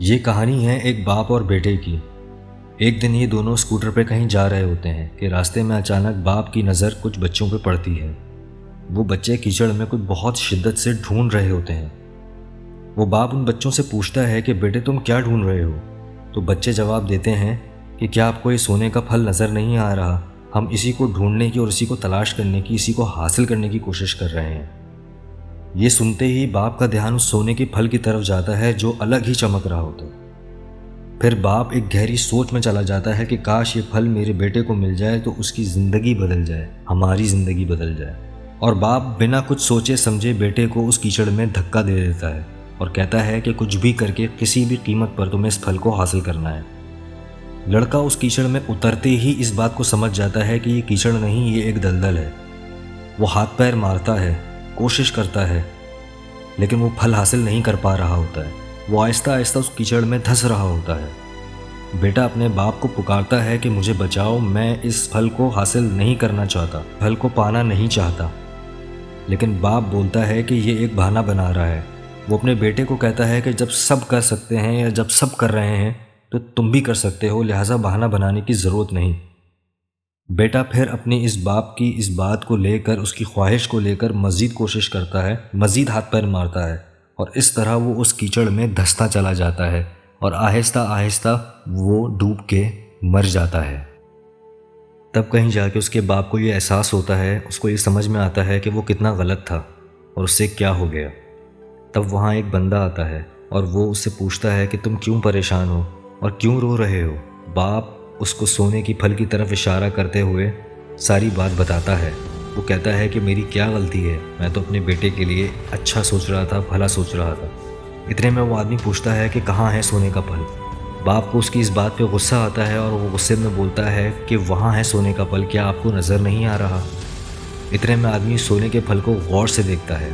یہ کہانی ہے ایک باپ اور بیٹے کی۔ ایک دن یہ دونوں اسکوٹر پہ کہیں جا رہے ہوتے ہیں کہ راستے میں اچانک باپ کی نظر کچھ بچوں پہ پڑتی ہے۔ وہ بچے کیچڑ میں کچھ بہت شدت سے ڈھونڈ رہے ہوتے ہیں۔ وہ باپ ان بچوں سے پوچھتا ہے کہ بیٹے تم کیا ڈھونڈ رہے ہو؟ تو بچے جواب دیتے ہیں کہ کیا آپ کو یہ سونے کا پھل نظر نہیں آ رہا؟ ہم اسی کو ڈھونڈنے کی اور اسی کو تلاش کرنے کی، اسی کو حاصل کرنے کی کوشش کر رہے ہیں۔ یہ سنتے ہی باپ کا دھیان اس سونے کے پھل کی طرف جاتا ہے جو الگ ہی چمک رہا ہوتا ہے۔ پھر باپ ایک گہری سوچ میں چلا جاتا ہے کہ کاش یہ پھل میرے بیٹے کو مل جائے تو اس کی زندگی بدل جائے، ہماری زندگی بدل جائے۔ اور باپ بنا کچھ سوچے سمجھے بیٹے کو اس کیچڑ میں دھکا دے دیتا ہے اور کہتا ہے کہ کچھ بھی کر کے کسی بھی قیمت پر تمہیں اس پھل کو حاصل کرنا ہے۔ لڑکا اس کیچڑ میں اترتے ہی اس بات کو سمجھ جاتا ہے کہ یہ کیچڑ نہیں، یہ ایک دلدل ہے۔ وہ ہاتھ پیر مارتا ہے۔ کوشش کرتا ہے، لیکن وہ پھل حاصل نہیں کر پا رہا ہوتا ہے۔ وہ آہستہ آہستہ اس کیچڑ میں دھس رہا ہوتا ہے۔ بیٹا اپنے باپ کو پکارتا ہے کہ مجھے بچاؤ، میں اس پھل کو حاصل نہیں کرنا چاہتا، پھل کو پانا نہیں چاہتا۔ لیکن باپ بولتا ہے کہ یہ ایک بہانہ بنا رہا ہے۔ وہ اپنے بیٹے کو کہتا ہے کہ جب سب کر سکتے ہیں یا جب سب کر رہے ہیں، تو تم بھی کر سکتے ہو، لہٰذا بہانہ بنانے کی ضرورت نہیں۔ بیٹا پھر اپنی اس باپ کی اس بات کو لے کر، اس کی خواہش کو لے کر مزید کوشش کرتا ہے، مزید ہاتھ پیر مارتا ہے اور اس طرح وہ اس کیچڑ میں دھستا چلا جاتا ہے اور آہستہ آہستہ وہ ڈوب کے مر جاتا ہے۔ تب کہیں جا کے اس کے باپ کو یہ احساس ہوتا ہے، اس کو یہ سمجھ میں آتا ہے کہ وہ کتنا غلط تھا اور اس سے کیا ہو گیا۔ تب وہاں ایک بندہ آتا ہے اور وہ اس سے پوچھتا ہے کہ تم کیوں پریشان ہو اور کیوں رو رہے ہو؟ باپ اس کو سونے کی پھل کی طرف اشارہ کرتے ہوئے ساری بات بتاتا ہے۔ وہ کہتا ہے کہ میری کیا غلطی ہے؟ میں تو اپنے بیٹے کے لیے اچھا سوچ رہا تھا، بھلا سوچ رہا تھا۔ اتنے میں وہ آدمی پوچھتا ہے کہ کہاں ہے سونے کا پھل؟ باپ کو اس کی اس بات پہ غصہ آتا ہے اور وہ غصے میں بولتا ہے کہ وہاں ہے سونے کا پھل، کیا آپ کو نظر نہیں آ رہا؟ اتنے میں آدمی سونے کے پھل کو غور سے دیکھتا ہے۔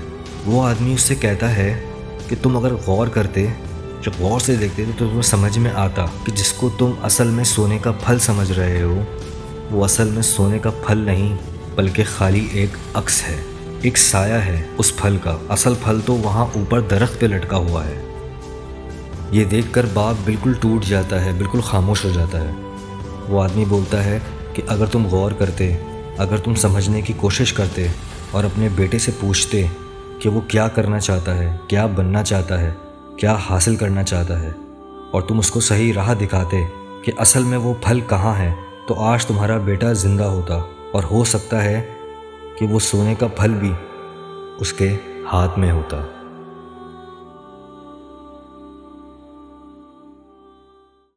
وہ آدمی اس سے کہتا ہے کہ تم اگر غور کرتے جب غور سے دیکھتے تھے تو تمہیں سمجھ میں آتا کہ جس کو تم اصل میں سونے کا پھل سمجھ رہے ہو، وہ اصل میں سونے کا پھل نہیں، بلکہ خالی ایک عکس ہے، ایک سایہ ہے اس پھل کا۔ اصل پھل تو وہاں اوپر درخت پہ لٹکا ہوا ہے۔ یہ دیکھ کر باپ بالکل ٹوٹ جاتا ہے، بالکل خاموش ہو جاتا ہے۔ وہ آدمی بولتا ہے کہ اگر تم غور کرتے، اگر تم سمجھنے کی کوشش کرتے اور اپنے بیٹے سے پوچھتے کہ وہ کیا کرنا چاہتا ہے، کیا بننا چاہتا ہے کیا حاصل کرنا چاہتا ہے؟ اور تم اس کو صحیح راہ دکھاتے کہ اصل میں وہ پھل کہاں ہے؟ تو آج تمہارا بیٹا زندہ ہوتا اور ہو سکتا ہے کہ وہ سونے کا پھل بھی اس کے ہاتھ میں ہوتا۔